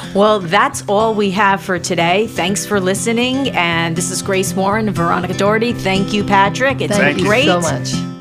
[laughs] Well, that's all we have for today. Thanks for listening. And this is Grace Warren and Veronika Doherty. Thank you, Patrick. It's Thank been great. Thank you so much.